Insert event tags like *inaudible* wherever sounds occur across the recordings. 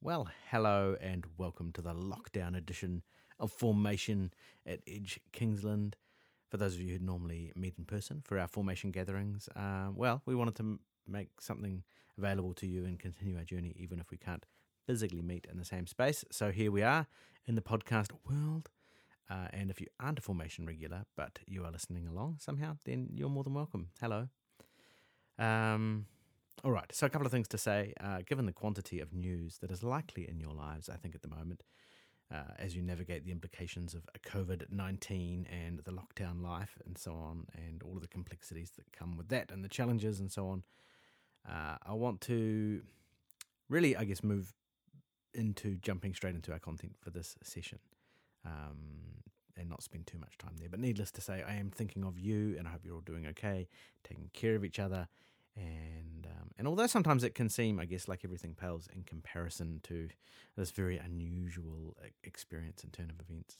Well, hello and welcome to the lockdown edition of Formation at Edge Kingsland. For those of you who normally meet in person for our formation gatherings, uh, well, we wanted to make something available to you and continue our journey, even if we can't physically meet in the same space. So here we are in the podcast world. Uh, and if you aren't a formation regular, but you are listening along somehow, then you're more than welcome. Hello. Um, all right, so a couple of things to say. Uh, given the quantity of news that is likely in your lives, I think at the moment, uh, as you navigate the implications of COVID 19 and the lockdown life and so on, and all of the complexities that come with that and the challenges and so on, uh, I want to really, I guess, move into jumping straight into our content for this session. Um, and not spend too much time there. But needless to say, I am thinking of you, and I hope you're all doing okay, taking care of each other, and um, and although sometimes it can seem, I guess, like everything pales in comparison to this very unusual experience in turn of events,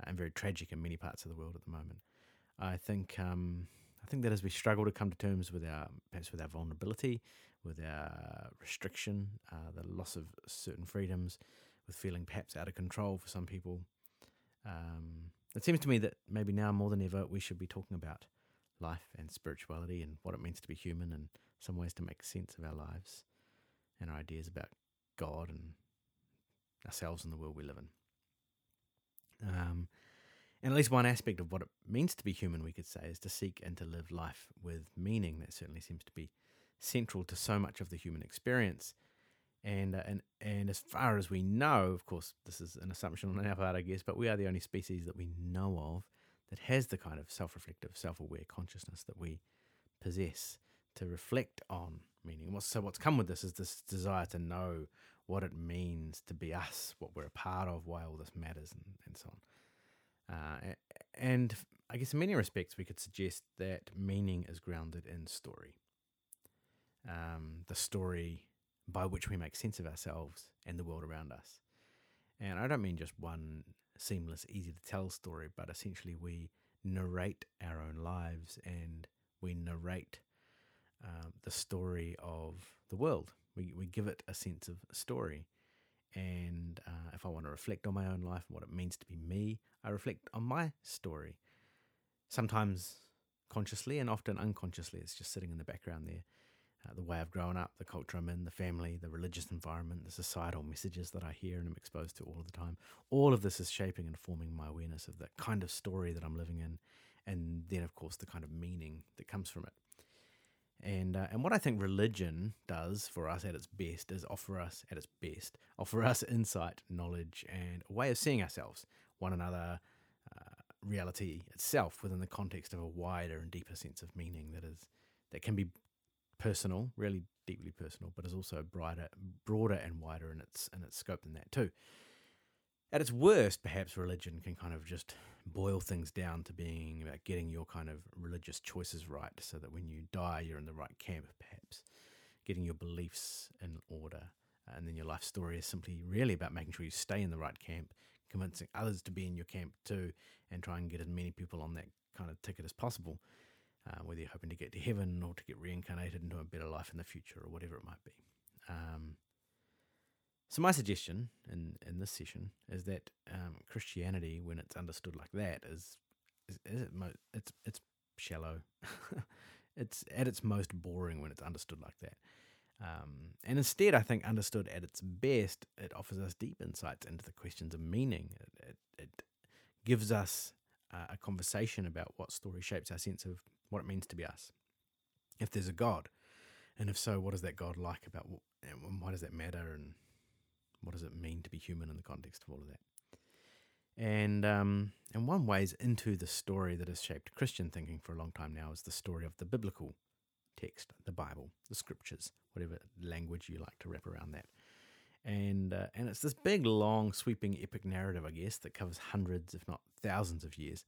uh, and very tragic in many parts of the world at the moment, I think um, I think that as we struggle to come to terms with our perhaps with our vulnerability, with our restriction, uh, the loss of certain freedoms, with feeling perhaps out of control for some people. Um, it seems to me that maybe now more than ever we should be talking about life and spirituality and what it means to be human and some ways to make sense of our lives and our ideas about God and ourselves and the world we live in. Um, and at least one aspect of what it means to be human, we could say, is to seek and to live life with meaning. That certainly seems to be central to so much of the human experience. And, uh, and and as far as we know, of course, this is an assumption on our part, I guess, but we are the only species that we know of that has the kind of self-reflective, self-aware consciousness that we possess to reflect on meaning. So what's come with this is this desire to know what it means to be us, what we're a part of, why all this matters, and, and so on. Uh, and I guess in many respects, we could suggest that meaning is grounded in story. Um, the story by which we make sense of ourselves and the world around us. And I don't mean just one seamless, easy to tell story, but essentially we narrate our own lives and we narrate um, the story of the world. We, we give it a sense of story. And uh, if I want to reflect on my own life and what it means to be me, I reflect on my story. Sometimes consciously and often unconsciously, it's just sitting in the background there uh, the way I've grown up, the culture I'm in, the family, the religious environment, the societal messages that I hear and am exposed to all the time. All of this is shaping and forming my awareness of the kind of story that I'm living in, and then, of course, the kind of meaning that comes from it. And uh, and what I think religion does for us at its best is offer us at its best offer us insight, knowledge, and a way of seeing ourselves, one another, uh, reality itself within the context of a wider and deeper sense of meaning that is that can be personal, really deeply personal, but is also brighter, broader and wider in its in its scope than that too. At its worst, perhaps religion can kind of just boil things down to being about getting your kind of religious choices right, so that when you die, you're in the right camp. Perhaps getting your beliefs in order, and then your life story is simply really about making sure you stay in the right camp, convincing others to be in your camp too, and try and get as many people on that kind of ticket as possible uh, whether you're hoping to get to heaven or to get reincarnated into a better life in the future or whatever it might be. Um, so my suggestion in, in this session is that um, Christianity, when it's understood like that, is is, is it mo- it's it's shallow. *laughs* it's at its most boring when it's understood like that. Um, and instead, I think understood at its best, it offers us deep insights into the questions of meaning. It, it, it gives us uh, a conversation about what story shapes our sense of what it means to be us. If there's a God, and if so, what is that God like about and why does that matter and what does it mean to be human in the context of all of that? And um, and one ways into the story that has shaped Christian thinking for a long time now is the story of the biblical text, the Bible, the scriptures, whatever language you like to wrap around that. And uh, and it's this big, long, sweeping, epic narrative, I guess, that covers hundreds, if not thousands, of years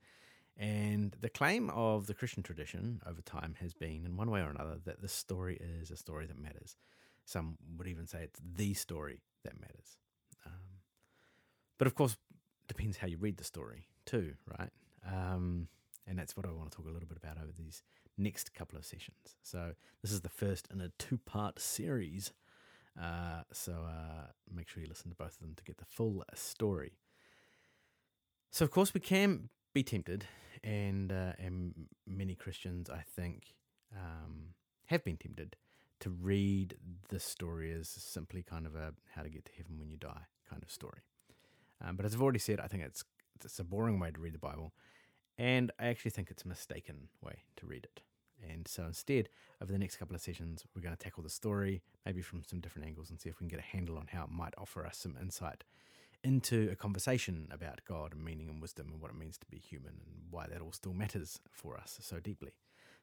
and the claim of the Christian tradition over time has been, in one way or another, that this story is a story that matters. Some would even say it's the story that matters. Um, but of course, depends how you read the story too, right? Um, and that's what I want to talk a little bit about over these next couple of sessions. So this is the first in a two-part series Uh, so uh, make sure you listen to both of them to get the full story. So, of course, we can be tempted, and uh, and many Christians, I think, um, have been tempted to read this story as simply kind of a how to get to heaven when you die kind of story. Um, but as I've already said, I think it's it's a boring way to read the Bible, and I actually think it's a mistaken way to read it. And so instead, over the next couple of sessions, we're going to tackle the story, maybe from some different angles, and see if we can get a handle on how it might offer us some insight into a conversation about God and meaning and wisdom and what it means to be human and why that all still matters for us so deeply.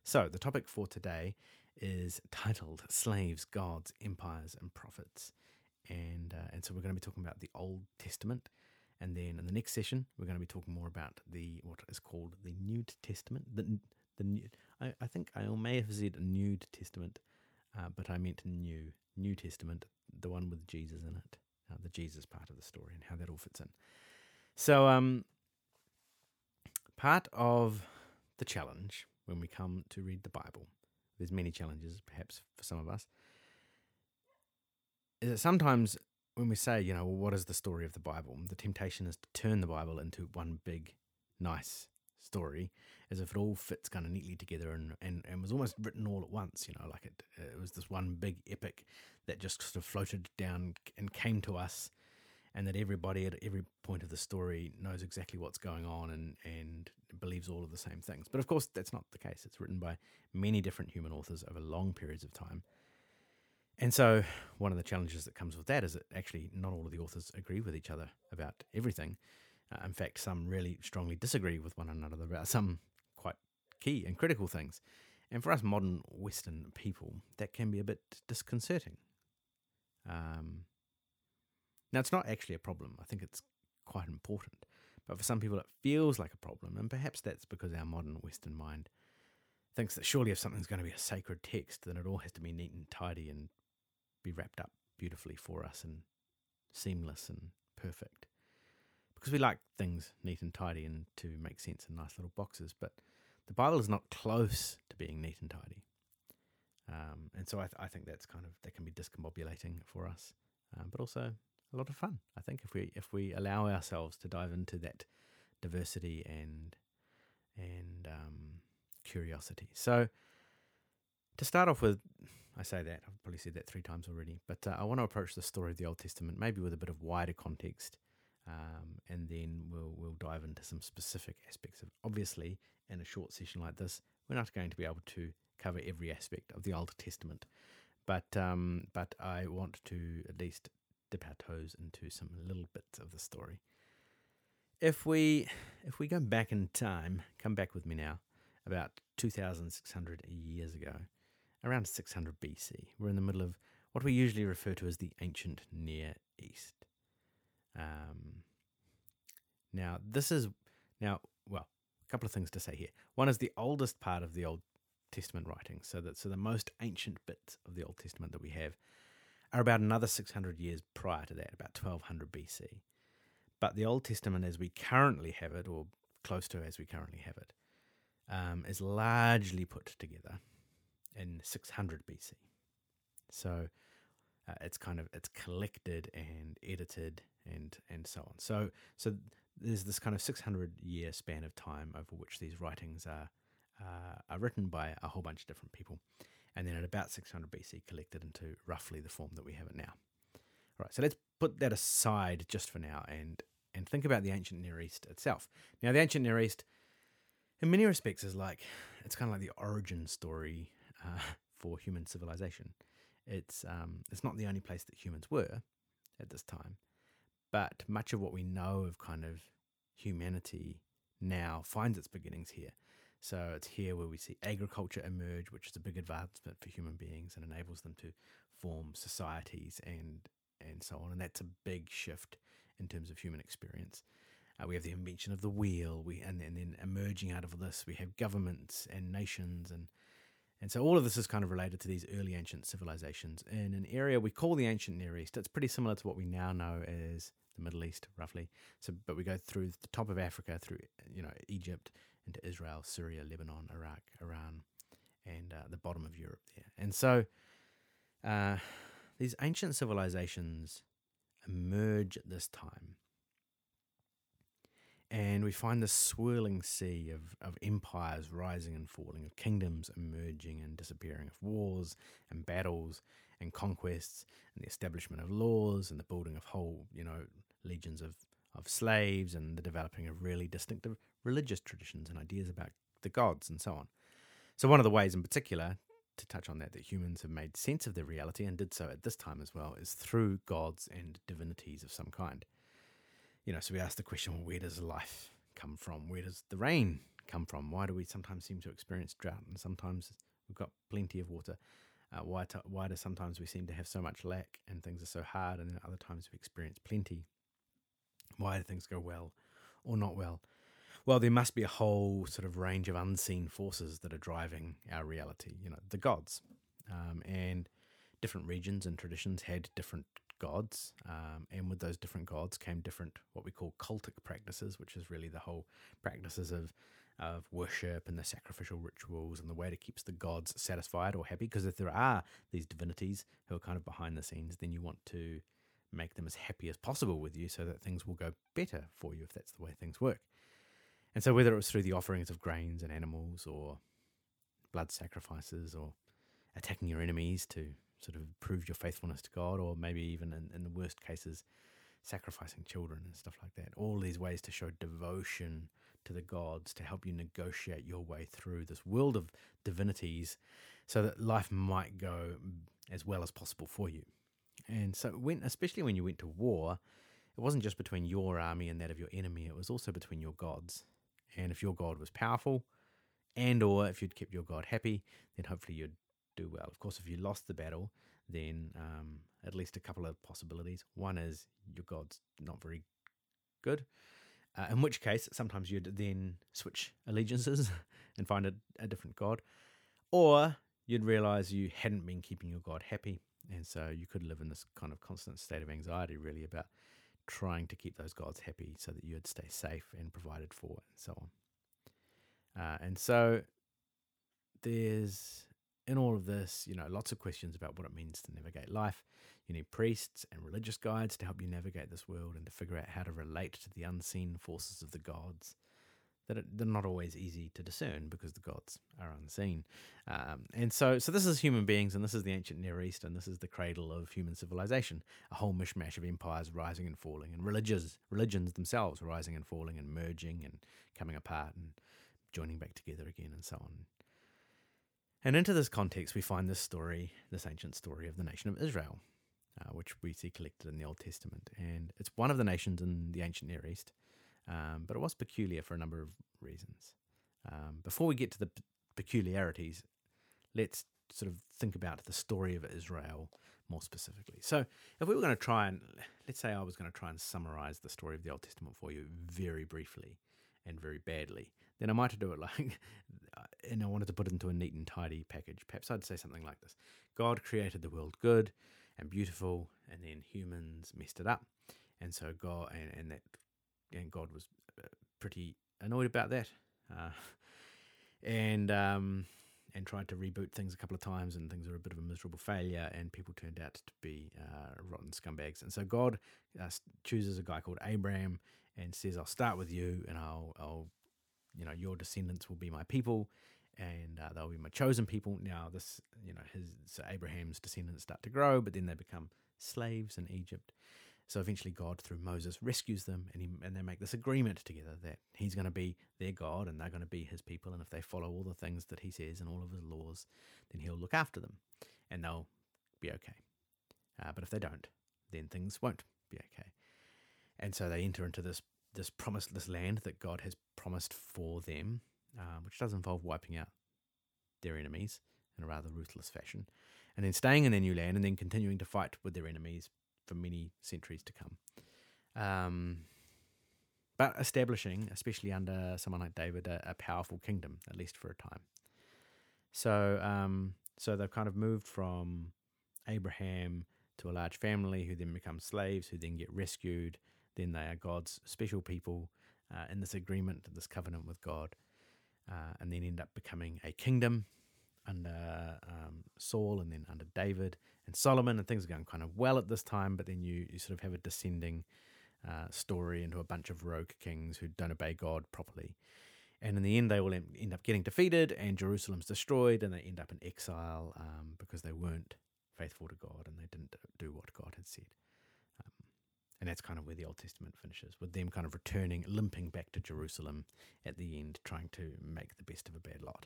So, the topic for today is titled Slaves, Gods, Empires, and Prophets. And, uh, and so, we're going to be talking about the Old Testament. And then in the next session, we're going to be talking more about the what is called the New Testament. The, the new, I, I think I may have said New Testament, uh, but I meant New New Testament, the one with Jesus in it uh, the Jesus part of the story and how that all fits in. So, um, part of the challenge when we come to read the Bible, there's many challenges perhaps for some of us, is that sometimes when we say, you know, well, what is the story of the Bible? The temptation is to turn the Bible into one big, nice story as if it all fits kind of neatly together and, and, and was almost written all at once, you know, like it, it was this one big epic that just sort of floated down and came to us and that everybody at every point of the story knows exactly what's going on and, and believes all of the same things. But of course, that's not the case. It's written by many different human authors over long periods of time. And so, one of the challenges that comes with that is that actually not all of the authors agree with each other about everything. Uh, in fact, some really strongly disagree with one another about some quite key and critical things. And for us modern Western people, that can be a bit disconcerting. Um, now, it's not actually a problem. I think it's quite important. But for some people, it feels like a problem. And perhaps that's because our modern Western mind thinks that surely if something's going to be a sacred text, then it all has to be neat and tidy and be wrapped up beautifully for us and seamless and perfect because we like things neat and tidy and to make sense in nice little boxes. But the Bible is not close to being neat and tidy. Um, and so I, th- I, think that's kind of that can be discombobulating for us, um, but also a lot of fun. I think if we if we allow ourselves to dive into that diversity and and um, curiosity. So to start off with, I say that I've probably said that three times already, but uh, I want to approach the story of the Old Testament maybe with a bit of wider context um, and then we'll we'll dive into some specific aspects of. Obviously, in a short session like this, we're not going to be able to cover every aspect of the Old Testament, but um, but I want to at least dip our toes into some little bits of the story. If we if we go back in time, come back with me now, about two thousand six hundred years ago, around six hundred BC, we're in the middle of what we usually refer to as the ancient Near East. Um, now, this is now well, a couple of things to say here. One is the oldest part of the Old Testament writings, so that so the most ancient bits of the Old Testament that we have are about another 600 years prior to that, about 1200 BC. But the Old Testament, as we currently have it, or close to as we currently have it, um, is largely put together in 600 BC. So uh, it's kind of it's collected and edited and and so on. So so there's this kind of 600 year span of time over which these writings are uh, are written by a whole bunch of different people, and then at about 600 BC collected into roughly the form that we have it now. All right, so let's put that aside just for now and and think about the ancient Near East itself. Now, the ancient Near East, in many respects, is like it's kind of like the origin story uh, *laughs* for human civilization. It's um, it's not the only place that humans were at this time, but much of what we know of kind of humanity now finds its beginnings here. So it's here where we see agriculture emerge, which is a big advancement for human beings and enables them to form societies and and so on. And that's a big shift in terms of human experience. Uh, we have the invention of the wheel, we and, and then emerging out of this, we have governments and nations and and so all of this is kind of related to these early ancient civilizations in an area we call the ancient Near East. It's pretty similar to what we now know as the Middle East, roughly. So, but we go through the top of Africa, through you know Egypt, into Israel, Syria, Lebanon, Iraq, Iran, and uh, the bottom of Europe there. And so, uh, these ancient civilizations emerge at this time. And we find this swirling sea of, of empires rising and falling, of kingdoms emerging and disappearing, of wars and battles and conquests, and the establishment of laws and the building of whole, you know, legions of, of slaves and the developing of really distinctive religious traditions and ideas about the gods and so on. So, one of the ways in particular to touch on that, that humans have made sense of their reality and did so at this time as well, is through gods and divinities of some kind. You know, so we ask the question well, where does life come from? Where does the rain come from? Why do we sometimes seem to experience drought and sometimes we've got plenty of water? Uh, why, to, why do sometimes we seem to have so much lack and things are so hard and then other times we experience plenty? Why do things go well or not well? Well, there must be a whole sort of range of unseen forces that are driving our reality, you know, the gods. Um, and different regions and traditions had different gods, um, and with those different gods came different what we call cultic practices, which is really the whole practices of of worship and the sacrificial rituals and the way to keep the gods satisfied or happy. Because if there are these divinities who are kind of behind the scenes, then you want to make them as happy as possible with you so that things will go better for you if that's the way things work. And so, whether it was through the offerings of grains and animals, or blood sacrifices, or attacking your enemies to sort of prove your faithfulness to God, or maybe even in, in the worst cases, sacrificing children and stuff like that. All these ways to show devotion to the gods to help you negotiate your way through this world of divinities so that life might go as well as possible for you. And so, when, especially when you went to war, it wasn't just between your army and that of your enemy, it was also between your gods and if your god was powerful and or if you'd kept your god happy then hopefully you'd do well of course if you lost the battle then um, at least a couple of possibilities one is your god's not very good uh, in which case sometimes you'd then switch allegiances *laughs* and find a, a different god or you'd realize you hadn't been keeping your god happy and so you could live in this kind of constant state of anxiety really about trying to keep those gods happy so that you'd stay safe and provided for and so on. Uh, and so there's in all of this, you know, lots of questions about what it means to navigate life. You need priests and religious guides to help you navigate this world and to figure out how to relate to the unseen forces of the gods that they're not always easy to discern because the gods are unseen. Um, and so, so this is human beings, and this is the ancient Near East, and this is the cradle of human civilization. A whole mishmash of empires rising and falling, and religions, religions themselves rising and falling, and merging and coming apart, and joining back together again, and so on. And into this context, we find this story, this ancient story of the nation of Israel, uh, which we see collected in the Old Testament, and it's one of the nations in the ancient Near East um, but it was peculiar for a number of reasons. Um, before we get to the p- peculiarities, let's sort of think about the story of Israel more specifically. So, if we were going to try and, let's say I was going to try and summarize the story of the Old Testament for you very briefly and very badly, then I might do it like, *laughs* and I wanted to put it into a neat and tidy package. Perhaps I'd say something like this God created the world good and beautiful, and then humans messed it up. And so God, and, and that and God was uh, pretty annoyed about that, uh, *laughs* and um, and tried to reboot things a couple of times, and things were a bit of a miserable failure, and people turned out to be uh, rotten scumbags. And so God uh, chooses a guy called Abraham and says, "I'll start with you, and I'll, I'll, you know, your descendants will be my people." And uh, they'll be my chosen people. Now, this, you know, his so Abraham's descendants start to grow, but then they become slaves in Egypt. So eventually, God, through Moses, rescues them, and, he, and they make this agreement together that He's going to be their God and they're going to be His people. And if they follow all the things that He says and all of His laws, then He'll look after them and they'll be okay. Uh, but if they don't, then things won't be okay. And so they enter into this this promised this land that God has promised for them, uh, which does involve wiping out their enemies in a rather ruthless fashion, and then staying in their new land and then continuing to fight with their enemies for many centuries to come. Um, but establishing, especially under someone like David, a, a, powerful kingdom, at least for a time. So, um, so they've kind of moved from Abraham to a large family who then become slaves, who then get rescued. Then they are God's special people uh, in this agreement, this covenant with God, uh, and then end up becoming a kingdom under um, Saul and then under David and Solomon, and things are going kind of well at this time. But then you you sort of have a descending uh, story into a bunch of rogue kings who don't obey God properly. And in the end, they will end up getting defeated, and Jerusalem's destroyed, and they end up in exile um, because they weren't faithful to God and they didn't do what God had said. And that's kind of where the Old Testament finishes, with them kind of returning, limping back to Jerusalem at the end, trying to make the best of a bad lot,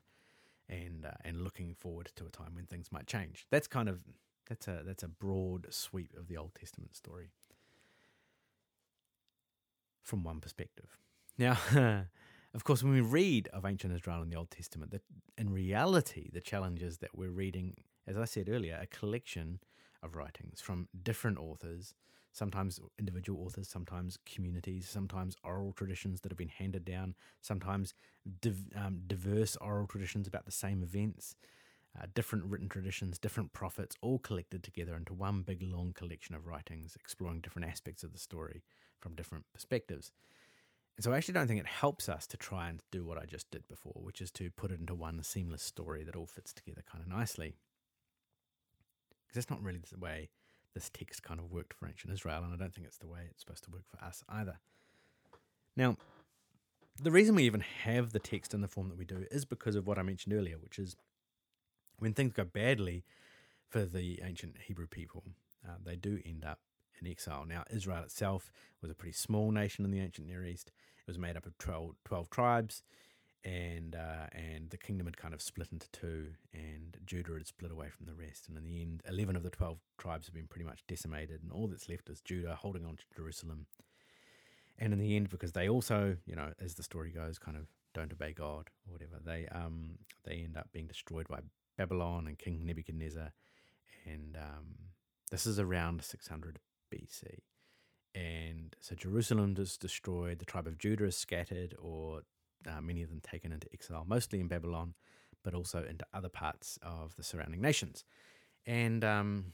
and uh, and looking forward to a time when things might change. That's kind of that's a that's a broad sweep of the Old Testament story from one perspective. Now, *laughs* of course, when we read of ancient Israel in the Old Testament, that in reality, the challenges that we're reading, as I said earlier, a collection of writings from different authors, sometimes individual authors, sometimes communities, sometimes oral traditions that have been handed down, sometimes div- um, diverse oral traditions about the same events, uh, different written traditions, different prophets, all collected together into one big long collection of writings exploring different aspects of the story from different perspectives. And so I actually don't think it helps us to try and do what I just did before, which is to put it into one seamless story that all fits together kind of nicely. Because that's not really the way this text kind of worked for ancient Israel, and I don't think it's the way it's supposed to work for us either. Now, the reason we even have the text in the form that we do is because of what I mentioned earlier, which is when things go badly for the ancient Hebrew people, uh, they do end up in exile. Now, Israel itself was a pretty small nation in the ancient Near East. It was made up of 12, 12 tribes, and uh, and the kingdom had kind of split into two, and Judah had split away from the rest. And in the end, 11 of the 12 tribes have been pretty much decimated, and all that's left is Judah holding on to Jerusalem. And in the end, because they also, you know, as the story goes, kind of don't obey God or whatever, they um they end up being destroyed by Babylon and King Nebuchadnezzar, and um, this is around 600 BC. And so Jerusalem is destroyed, the tribe of Judah is scattered, or uh, many of them taken into exile, mostly in Babylon, but also into other parts of the surrounding nations. And um,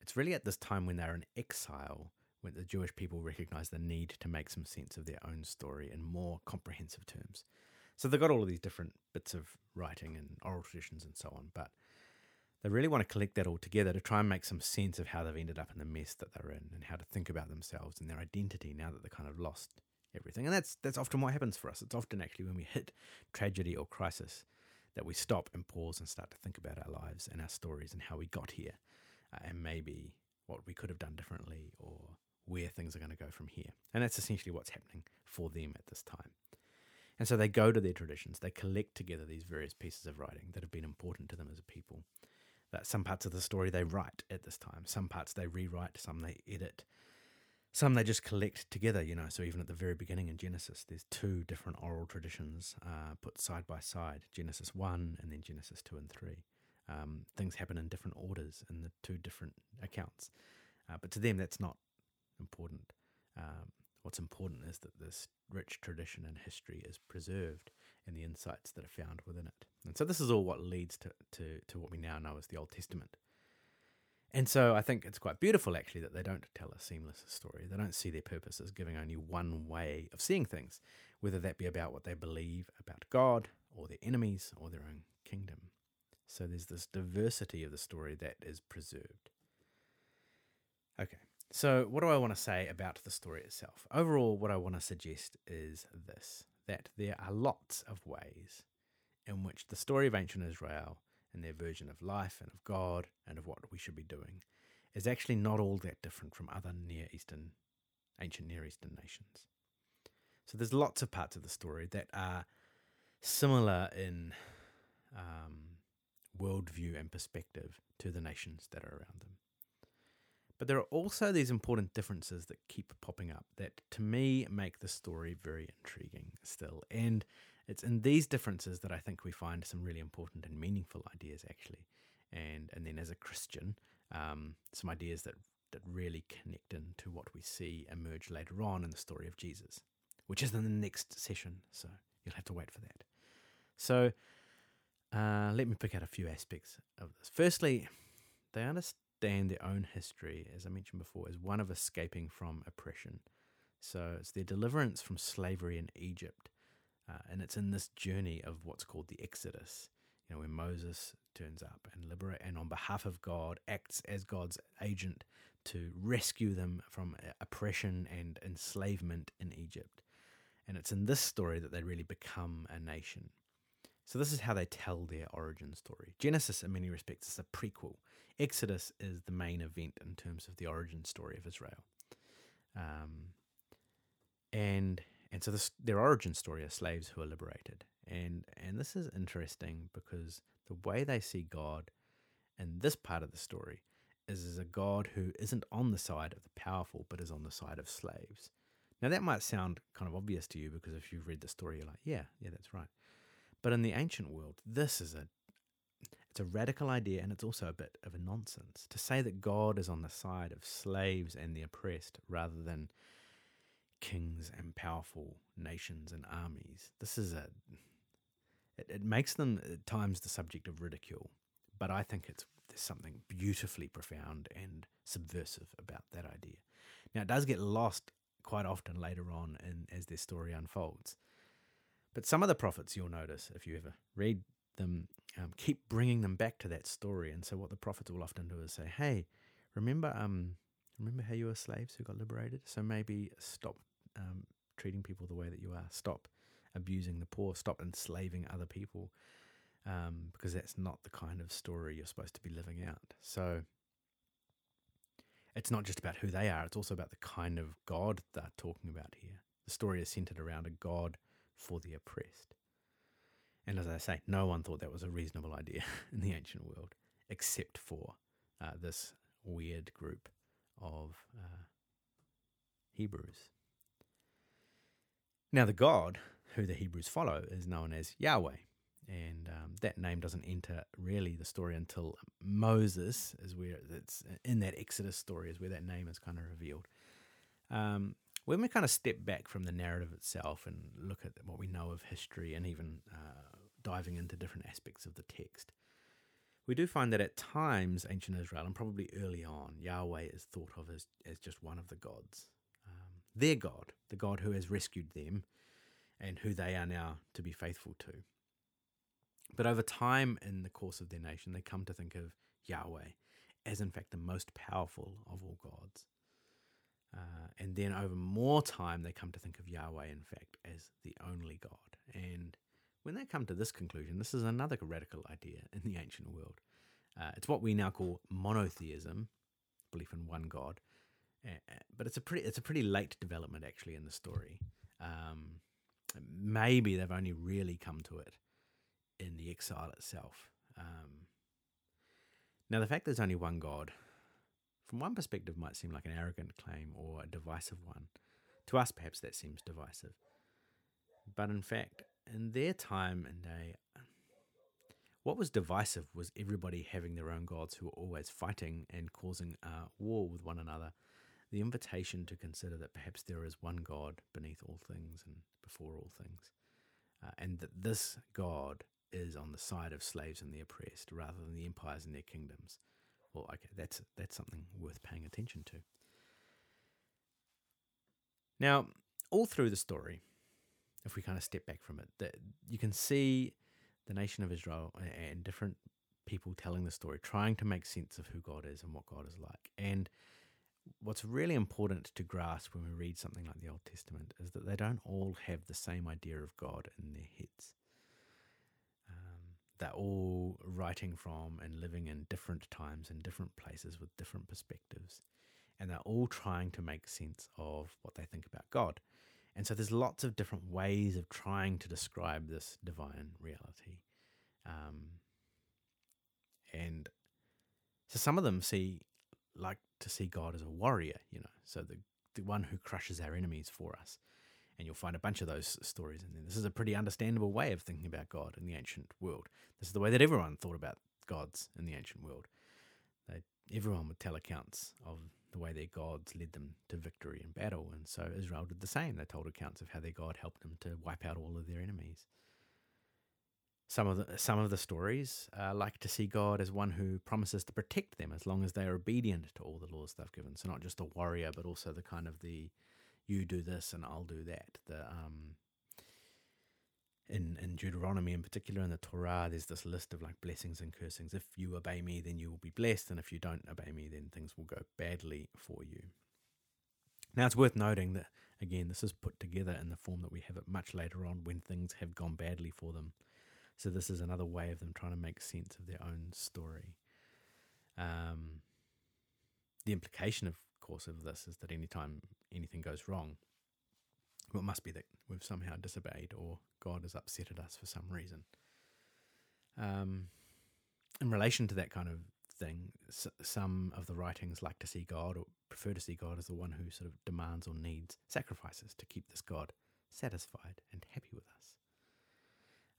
it's really at this time when they're in exile when the Jewish people recognize the need to make some sense of their own story in more comprehensive terms. So they've got all of these different bits of writing and oral traditions and so on, but they really want to collect that all together to try and make some sense of how they've ended up in the mess that they're in and how to think about themselves and their identity now that they're kind of lost everything. And that's that's often what happens for us. It's often actually when we hit tragedy or crisis that we stop and pause and start to think about our lives and our stories and how we got here uh, and maybe what we could have done differently or where things are going to go from here. And that's essentially what's happening for them at this time. And so they go to their traditions, they collect together these various pieces of writing that have been important to them as a people that some parts of the story they write at this time, some parts they rewrite, some they edit, some they just collect together, you know. So even at the very beginning in Genesis, there's two different oral traditions uh, put side by side Genesis 1 and then Genesis 2 and 3. Um, things happen in different orders in the two different accounts. Uh, but to them, that's not important. Um, what's important is that this rich tradition and history is preserved and the insights that are found within it. And so this is all what leads to, to, to what we now know as the Old Testament. And so I think it's quite beautiful actually that they don't tell a seamless story. They don't see their purpose as giving only one way of seeing things, whether that be about what they believe about God or their enemies or their own kingdom. So there's this diversity of the story that is preserved. Okay, so what do I want to say about the story itself? Overall, what I want to suggest is this that there are lots of ways in which the story of ancient Israel and their version of life and of God and of what we should be doing is actually not all that different from other Near Eastern, ancient Near Eastern nations. So there's lots of parts of the story that are similar in um, worldview and perspective to the nations that are around them. But there are also these important differences that keep popping up that to me make the story very intriguing still. And it's in these differences that I think we find some really important and meaningful ideas actually. And and then as a Christian, um, some ideas that that really connect into what we see emerge later on in the story of Jesus, which is in the next session. So you'll have to wait for that. So uh, let me pick out a few aspects of this. Firstly, they understand their own history, as I mentioned before, as one of escaping from oppression. So it's their deliverance from slavery in Egypt uh, and it's in this journey of what's called the Exodus, you know, when Moses turns up and liberate and on behalf of God acts as God's agent to rescue them from oppression and enslavement in Egypt. And it's in this story that they really become a nation. So, this is how they tell their origin story. Genesis, in many respects, is a prequel. Exodus is the main event in terms of the origin story of Israel. Um, and and so this, their origin story are slaves who are liberated. And and this is interesting because the way they see God in this part of the story is as a God who isn't on the side of the powerful, but is on the side of slaves. Now that might sound kind of obvious to you because if you've read the story, you're like, yeah, yeah, that's right. But in the ancient world, this is a it's a radical idea and it's also a bit of a nonsense. To say that God is on the side of slaves and the oppressed rather than kings and powerful nations and armies. This is a it, it makes them at times the subject of ridicule, but I think it's there's something beautifully profound and subversive about that idea. Now it does get lost quite often later on in, as their story unfolds. But some of the prophets you'll notice if you ever read them um, keep bringing them back to that story. And so what the prophets will often do is say, "Hey, remember um remember how you were slaves who got liberated? So maybe stop um, treating people the way that you are. Stop abusing the poor. Stop enslaving other people, um, because that's not the kind of story you're supposed to be living out. So it's not just about who they are; it's also about the kind of God they're talking about here. The story is centered around a God for the oppressed. And as I say, no one thought that was a reasonable idea *laughs* in the ancient world, except for uh, this weird group of uh, Hebrews. Now, the God who the Hebrews follow is known as Yahweh. And um, that name doesn't enter really the story until Moses is where it's in that Exodus story is where that name is kind of revealed. Um, when we kind of step back from the narrative itself and look at what we know of history and even uh, diving into different aspects of the text, we do find that at times, ancient Israel, and probably early on, Yahweh is thought of as, as just one of the gods their God, the God who has rescued them and who they are now to be faithful to. But over time in the course of their nation, they come to think of Yahweh as, in fact, the most powerful of all gods. Uh, and then over more time, they come to think of Yahweh, in fact, as the only God. And when they come to this conclusion, this is another radical idea in the ancient world. Uh, it's what we now call monotheism, belief in one God, but it's a pretty it's a pretty late development actually in the story. Um, maybe they've only really come to it in the exile itself. Um, now, the fact there's only one God, from one perspective, might seem like an arrogant claim or a divisive one. To us, perhaps that seems divisive. But in fact, in their time and day, what was divisive was everybody having their own gods who were always fighting and causing uh, war with one another the invitation to consider that perhaps there is one God beneath all things and before all things, uh, and that this God is on the side of slaves and the oppressed rather than the empires and their kingdoms. Well, okay, that's that's something worth paying attention to. Now, all through the story, if we kind of step back from it, that you can see the nation of Israel and different people telling the story, trying to make sense of who God is and what God is like, and what's really important to grasp when we read something like the Old Testament is that they don't all have the same idea of God in their heads. Um, they're all writing from and living in different times and different places with different perspectives. And they're all trying to make sense of what they think about God. And so there's lots of different ways of trying to describe this divine reality. Um, and so some of them see like to see God as a warrior, you know, so the, the one who crushes our enemies for us. And you'll find a bunch of those stories. And this is a pretty understandable way of thinking about God in the ancient world. This is the way that everyone thought about gods in the ancient world. They, everyone would tell accounts of the way their gods led them to victory in battle. And so Israel did the same. They told accounts of how their God helped them to wipe out all of their enemies. Some of the some of the stories uh, like to see God as one who promises to protect them as long as they are obedient to all the laws they've given. So not just a warrior, but also the kind of the you do this and I'll do that. The um, in, in Deuteronomy in particular, in the Torah, there's this list of like blessings and cursings. If you obey me, then you will be blessed, and if you don't obey me, then things will go badly for you. Now, it's worth noting that, again, this is put together in the form that we have it much later on when things have gone badly for them. So, this is another way of them trying to make sense of their own story. Um, the implication, of course, of this is that anytime anything goes wrong, well, it must be that we've somehow disobeyed or God has upset at us for some reason. Um, in relation to that kind of thing, some of the writings like to see God or prefer to see God as the one who sort of demands or needs sacrifices to keep this God satisfied and happy with us.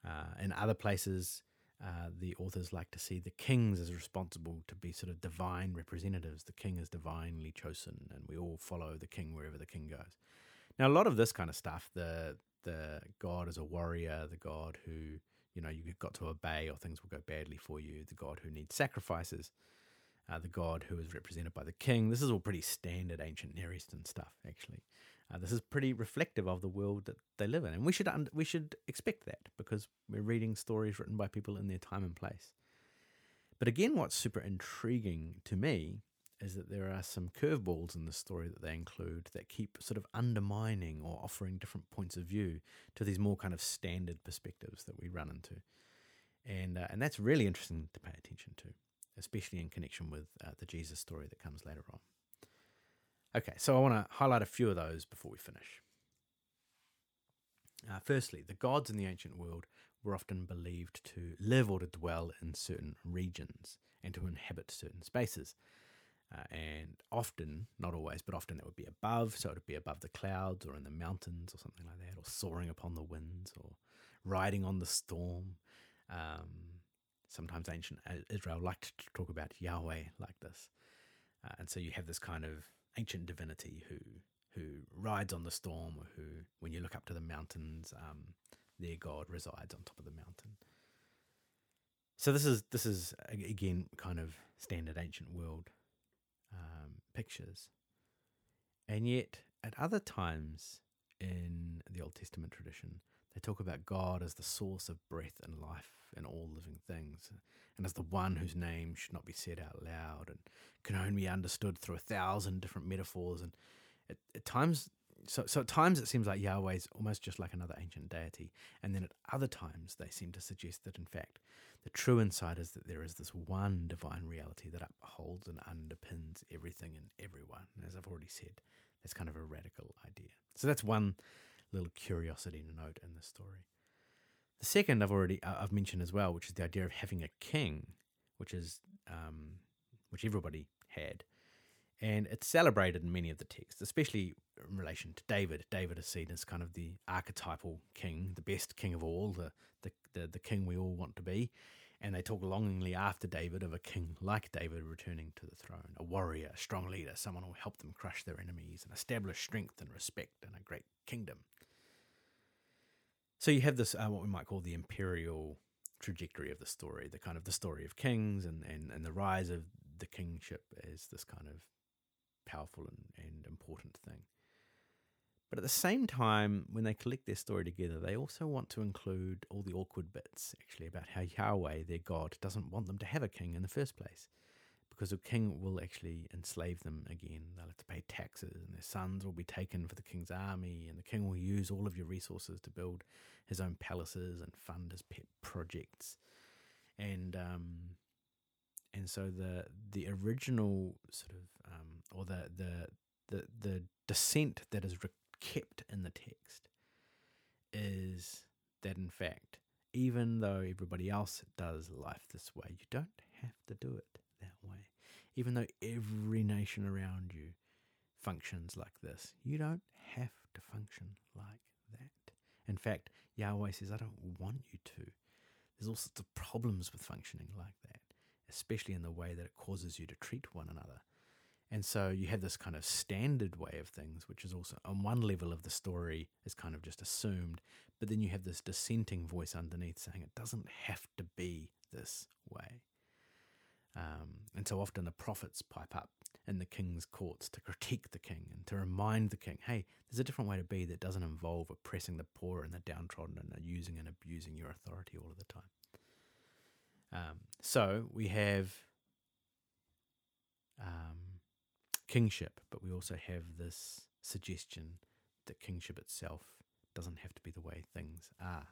Uh, in other places, uh, the authors like to see the kings as responsible to be sort of divine representatives. The king is divinely chosen, and we all follow the king wherever the king goes. Now, a lot of this kind of stuff, the the God is a warrior, the God who you know you've got to obey or things will go badly for you, the God who needs sacrifices, uh, the God who is represented by the king. This is all pretty standard ancient Near Eastern stuff, actually. Uh, this is pretty reflective of the world that they live in, and we should un- we should expect that because we're reading stories written by people in their time and place. But again, what's super intriguing to me is that there are some curveballs in the story that they include that keep sort of undermining or offering different points of view to these more kind of standard perspectives that we run into. And, uh, and that's really interesting to pay attention to, especially in connection with uh, the Jesus story that comes later on. Okay, so I want to highlight a few of those before we finish. Uh, firstly, the gods in the ancient world were often believed to live or to dwell in certain regions and to inhabit certain spaces. Uh, and often, not always, but often it would be above, so it would be above the clouds or in the mountains or something like that, or soaring upon the winds or riding on the storm. Um, sometimes ancient Israel liked to talk about Yahweh like this. Uh, and so you have this kind of ancient divinity who who rides on the storm, or who, when you look up to the mountains, um, their God resides on top of the mountain. So this is this is again kind of standard ancient world um, pictures. And yet, at other times in the Old Testament tradition, they talk about God as the source of breath and life in all living things, and as the one whose name should not be said out loud and can only be understood through a thousand different metaphors. And at, at times, so, so at times it seems like Yahweh is almost just like another ancient deity, and then at other times they seem to suggest that in fact the true insight is that there is this one divine reality that upholds and underpins everything and everyone. As I've already said, that's kind of a radical idea. So that's one little curiosity to note in the story. The second I've already uh, I've mentioned as well, which is the idea of having a king, which is um, which everybody had, and it's celebrated in many of the texts, especially in relation to David. David is seen as kind of the archetypal king, the best king of all, the the the, the king we all want to be. And they talk longingly after David of a king like David returning to the throne, a warrior, a strong leader, someone who will help them crush their enemies and establish strength and respect and a great kingdom. So you have this, uh, what we might call the imperial trajectory of the story, the kind of the story of kings and, and, and the rise of the kingship as this kind of powerful and, and important thing. But at the same time, when they collect their story together, they also want to include all the awkward bits, actually, about how Yahweh, their God, doesn't want them to have a king in the first place. Because a king will actually enslave them again. They'll have to pay taxes, and their sons will be taken for the king's army, and the king will use all of your resources to build his own palaces and fund his pet projects. And um, and so the the original sort of um, or the the the the dissent that is re- kept in the text is that in fact even though everybody else does life this way you don't have to do it that way even though every nation around you functions like this you don't have to function like that in fact yahweh says i don't want you to there's all sorts of problems with functioning like that especially in the way that it causes you to treat one another. And so you have this kind of standard way of things, which is also on one level of the story is kind of just assumed, but then you have this dissenting voice underneath saying it doesn't have to be this way. Um, and so often the prophets pipe up in the king's courts to critique the king and to remind the king, hey, there's a different way to be that doesn't involve oppressing the poor and the downtrodden and using and abusing your authority all of the time. Um, so we have um, kingship, but we also have this suggestion that kingship itself doesn't have to be the way things are,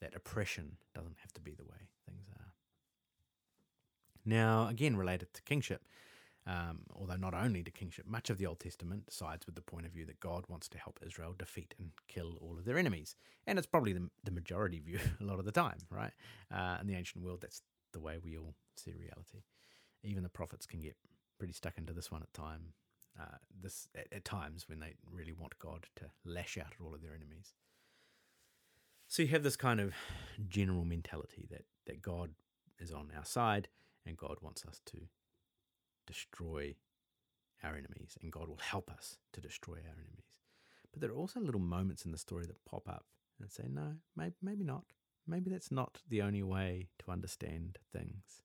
that oppression doesn't have to be the way things are. Now, again, related to kingship, um, although not only to kingship, much of the Old Testament sides with the point of view that God wants to help Israel defeat and kill all of their enemies. And it's probably the, the majority view *laughs* a lot of the time, right? Uh, in the ancient world, that's the way we all see reality. Even the prophets can get pretty stuck into this one at time. Uh, this at, at times when they really want God to lash out at all of their enemies. So you have this kind of general mentality that that God is on our side and God wants us to destroy our enemies, and God will help us to destroy our enemies. But there are also little moments in the story that pop up and say, no, maybe, maybe not. Maybe that's not the only way to understand things.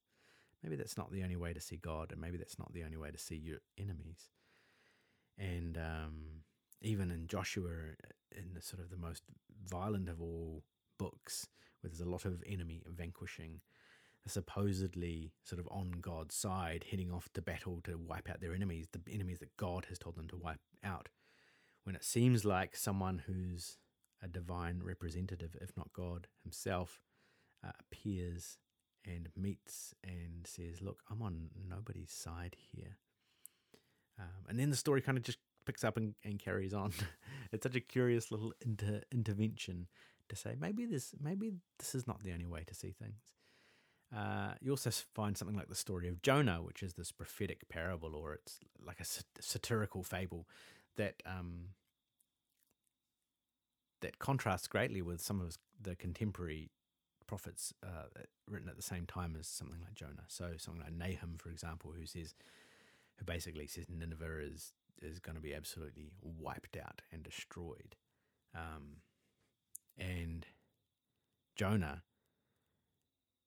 Maybe that's not the only way to see God, and maybe that's not the only way to see your enemies. And um, even in Joshua, in the sort of the most violent of all books, where there's a lot of enemy vanquishing, supposedly sort of on God's side, heading off to battle to wipe out their enemies, the enemies that God has told them to wipe out. When it seems like someone who's a divine representative, if not God himself, uh, appears and meets and says, Look, I'm on nobody's side here. Um, and then the story kind of just picks up and, and carries on. *laughs* it's such a curious little inter- intervention to say maybe this maybe this is not the only way to see things. Uh, you also find something like the story of Jonah, which is this prophetic parable, or it's like a satirical fable that um, that contrasts greatly with some of the contemporary prophets uh, written at the same time as something like Jonah. So something like Nahum, for example, who says, who basically says Nineveh is is going to be absolutely wiped out and destroyed, um, and Jonah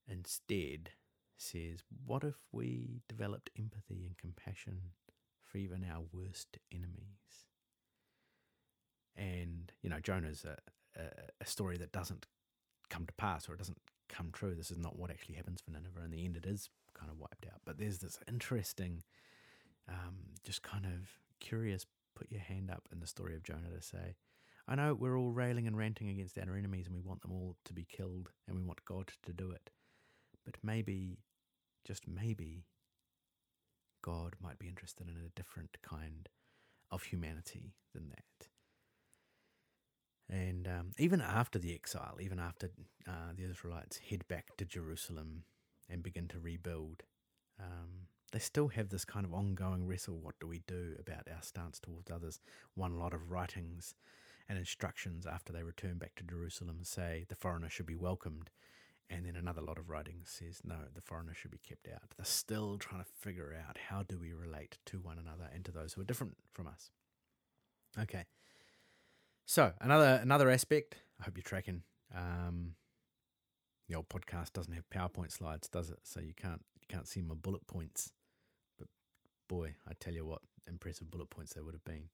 instead says, What if we developed empathy and compassion for even our worst enemies? And, you know, Jonah's a, a, a, story that doesn't come to pass or it doesn't come true. This is not what actually happens for Nineveh. In the end, it is kind of wiped out. But there's this interesting, um, just kind of curious, put your hand up in the story of Jonah to say, I know we're all railing and ranting against our enemies and we want them all to be killed and we want God to do it. But maybe, just maybe, God might be interested in a different kind of humanity than that. And um, even after the exile, even after uh, the Israelites head back to Jerusalem and begin to rebuild, um, they still have this kind of ongoing wrestle what do we do about our stance towards others? One lot of writings and instructions after they return back to Jerusalem say the foreigner should be welcomed and then another lot of writing says, no, the foreigner should be kept out. They're still trying to figure out how do we relate to one another and to those who are different from us. Okay. So another another aspect. I hope you're tracking. Um, the old podcast doesn't have PowerPoint slides, does it? So you can't you can't see my bullet points. But boy, I tell you what, impressive bullet points they would have been.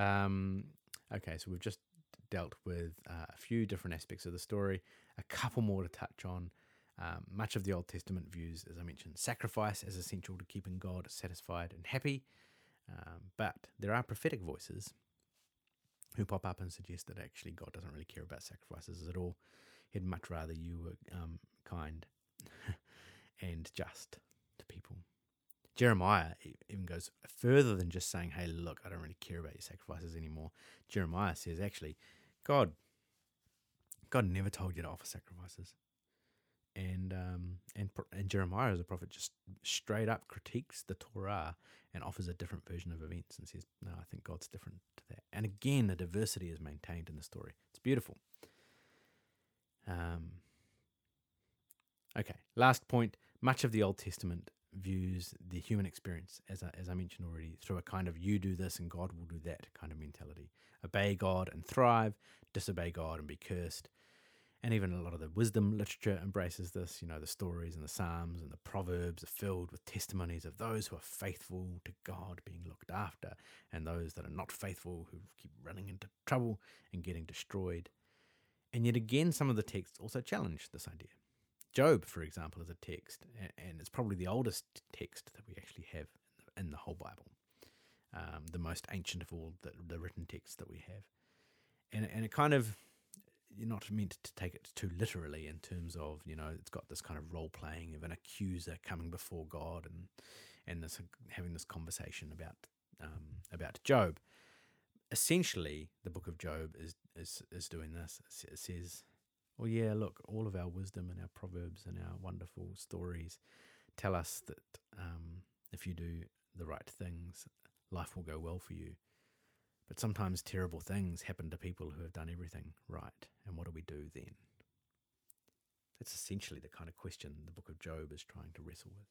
Um, okay, so we've just dealt with uh, a few different aspects of the story, a couple more to touch on. Um, much of the Old Testament views, as I mentioned, sacrifice as essential to keeping God satisfied and happy. Um, but there are prophetic voices who pop up and suggest that actually God doesn't really care about sacrifices at all. He'd much rather you were um, kind *laughs* and just to people. Jeremiah even goes further than just saying, hey, look, I don't really care about your sacrifices anymore. Jeremiah says, actually, God, God never told you to offer sacrifices. And um, and and Jeremiah as a prophet just straight up critiques the Torah and offers a different version of events and says, no, I think God's different to that. And again, the diversity is maintained in the story. It's beautiful. Um, okay, last point. Much of the Old Testament views the human experience, as I, as I mentioned already, through a kind of you do this and God will do that kind of mentality. Obey God and thrive, disobey God and be cursed. And even a lot of the wisdom literature embraces this. You know, the stories and the Psalms and the Proverbs are filled with testimonies of those who are faithful to God being looked after and those that are not faithful who keep running into trouble and getting destroyed. And yet again, some of the texts also challenge this idea. Job, for example, is a text, and it's probably the oldest text that we actually have in the whole Bible, um, the most ancient of all the, the written texts that we have. And, and it kind of you're not meant to take it too literally in terms of you know it's got this kind of role playing of an accuser coming before God and and this having this conversation about um, about Job. Essentially, the book of Job is is is doing this. It says, "Well, yeah, look, all of our wisdom and our proverbs and our wonderful stories tell us that um, if you do the right things, life will go well for you." But sometimes terrible things happen to people who have done everything right. And what do we do then? That's essentially the kind of question the book of Job is trying to wrestle with.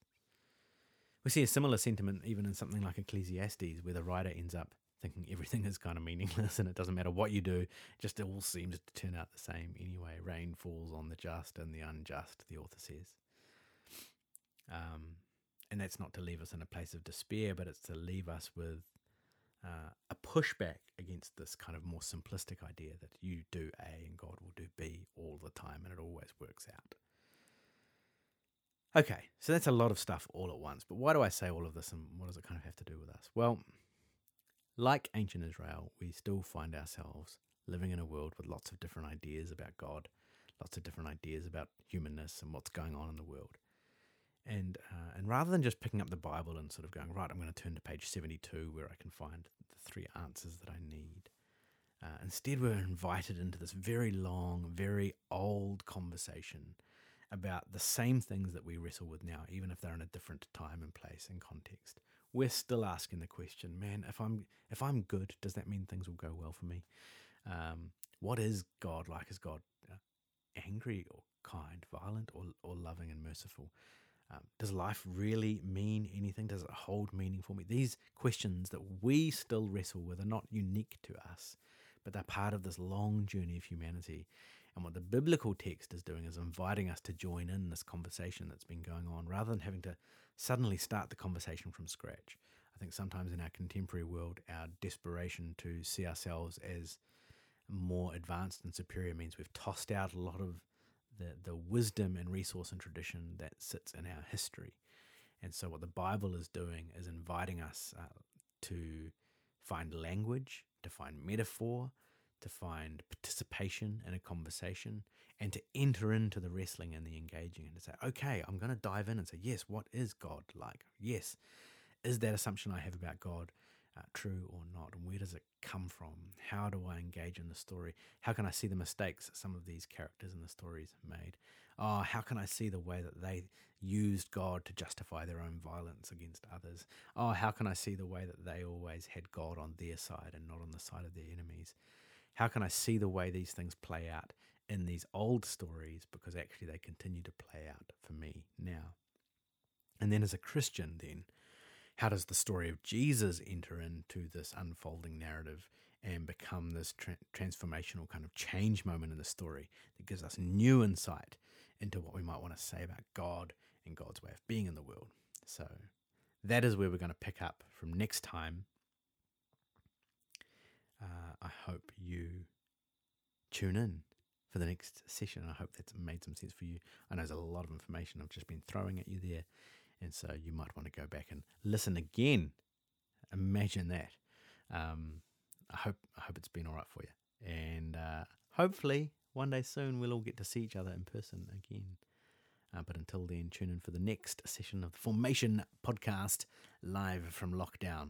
We see a similar sentiment even in something like Ecclesiastes, where the writer ends up thinking everything is kind of meaningless *laughs* and it doesn't matter what you do, just all seems to turn out the same anyway. Rain falls on the just and the unjust, the author says. Um, and that's not to leave us in a place of despair, but it's to leave us with uh, a pushback against this kind of more simplistic idea that you do A and God will do B all the time and it always works out. Okay, so that's a lot of stuff all at once, but why do I say all of this and what does it kind of have to do with us? Well, like ancient Israel, we still find ourselves living in a world with lots of different ideas about God, lots of different ideas about humanness and what's going on in the world. And uh, and rather than just picking up the Bible and sort of going right, I'm going to turn to page 72 where I can find the three answers that I need. Uh, instead, we're invited into this very long, very old conversation about the same things that we wrestle with now, even if they're in a different time and place and context. We're still asking the question, man, if I'm if I'm good, does that mean things will go well for me? Um, what is God like? Is God uh, angry or kind, violent or, or loving and merciful? Um, does life really mean anything? Does it hold meaning for me? These questions that we still wrestle with are not unique to us, but they're part of this long journey of humanity. And what the biblical text is doing is inviting us to join in this conversation that's been going on rather than having to suddenly start the conversation from scratch. I think sometimes in our contemporary world, our desperation to see ourselves as more advanced and superior means we've tossed out a lot of the, the wisdom and resource and tradition that sits in our history. And so, what the Bible is doing is inviting us uh, to find language, to find metaphor, to find participation in a conversation, and to enter into the wrestling and the engaging and to say, okay, I'm going to dive in and say, yes, what is God like? Yes, is that assumption I have about God uh, true or not? And where does it come from? How do I engage in the story? How can I see the mistakes some of these characters in the stories made? Oh, how can I see the way that they used God to justify their own violence against others? Oh, how can I see the way that they always had God on their side and not on the side of their enemies? How can I see the way these things play out in these old stories because actually they continue to play out for me now? And then as a Christian, then, how does the story of Jesus enter into this unfolding narrative and become this tra- transformational kind of change moment in the story that gives us new insight into what we might want to say about God and God's way of being in the world? So that is where we're going to pick up from next time. Uh, I hope you tune in for the next session. I hope that's made some sense for you. I know there's a lot of information I've just been throwing at you there. And so you might want to go back and listen again. Imagine that. Um, I hope I hope it's been all right for you, and uh, hopefully one day soon we'll all get to see each other in person again. Uh, but until then, tune in for the next session of the Formation Podcast live from lockdown.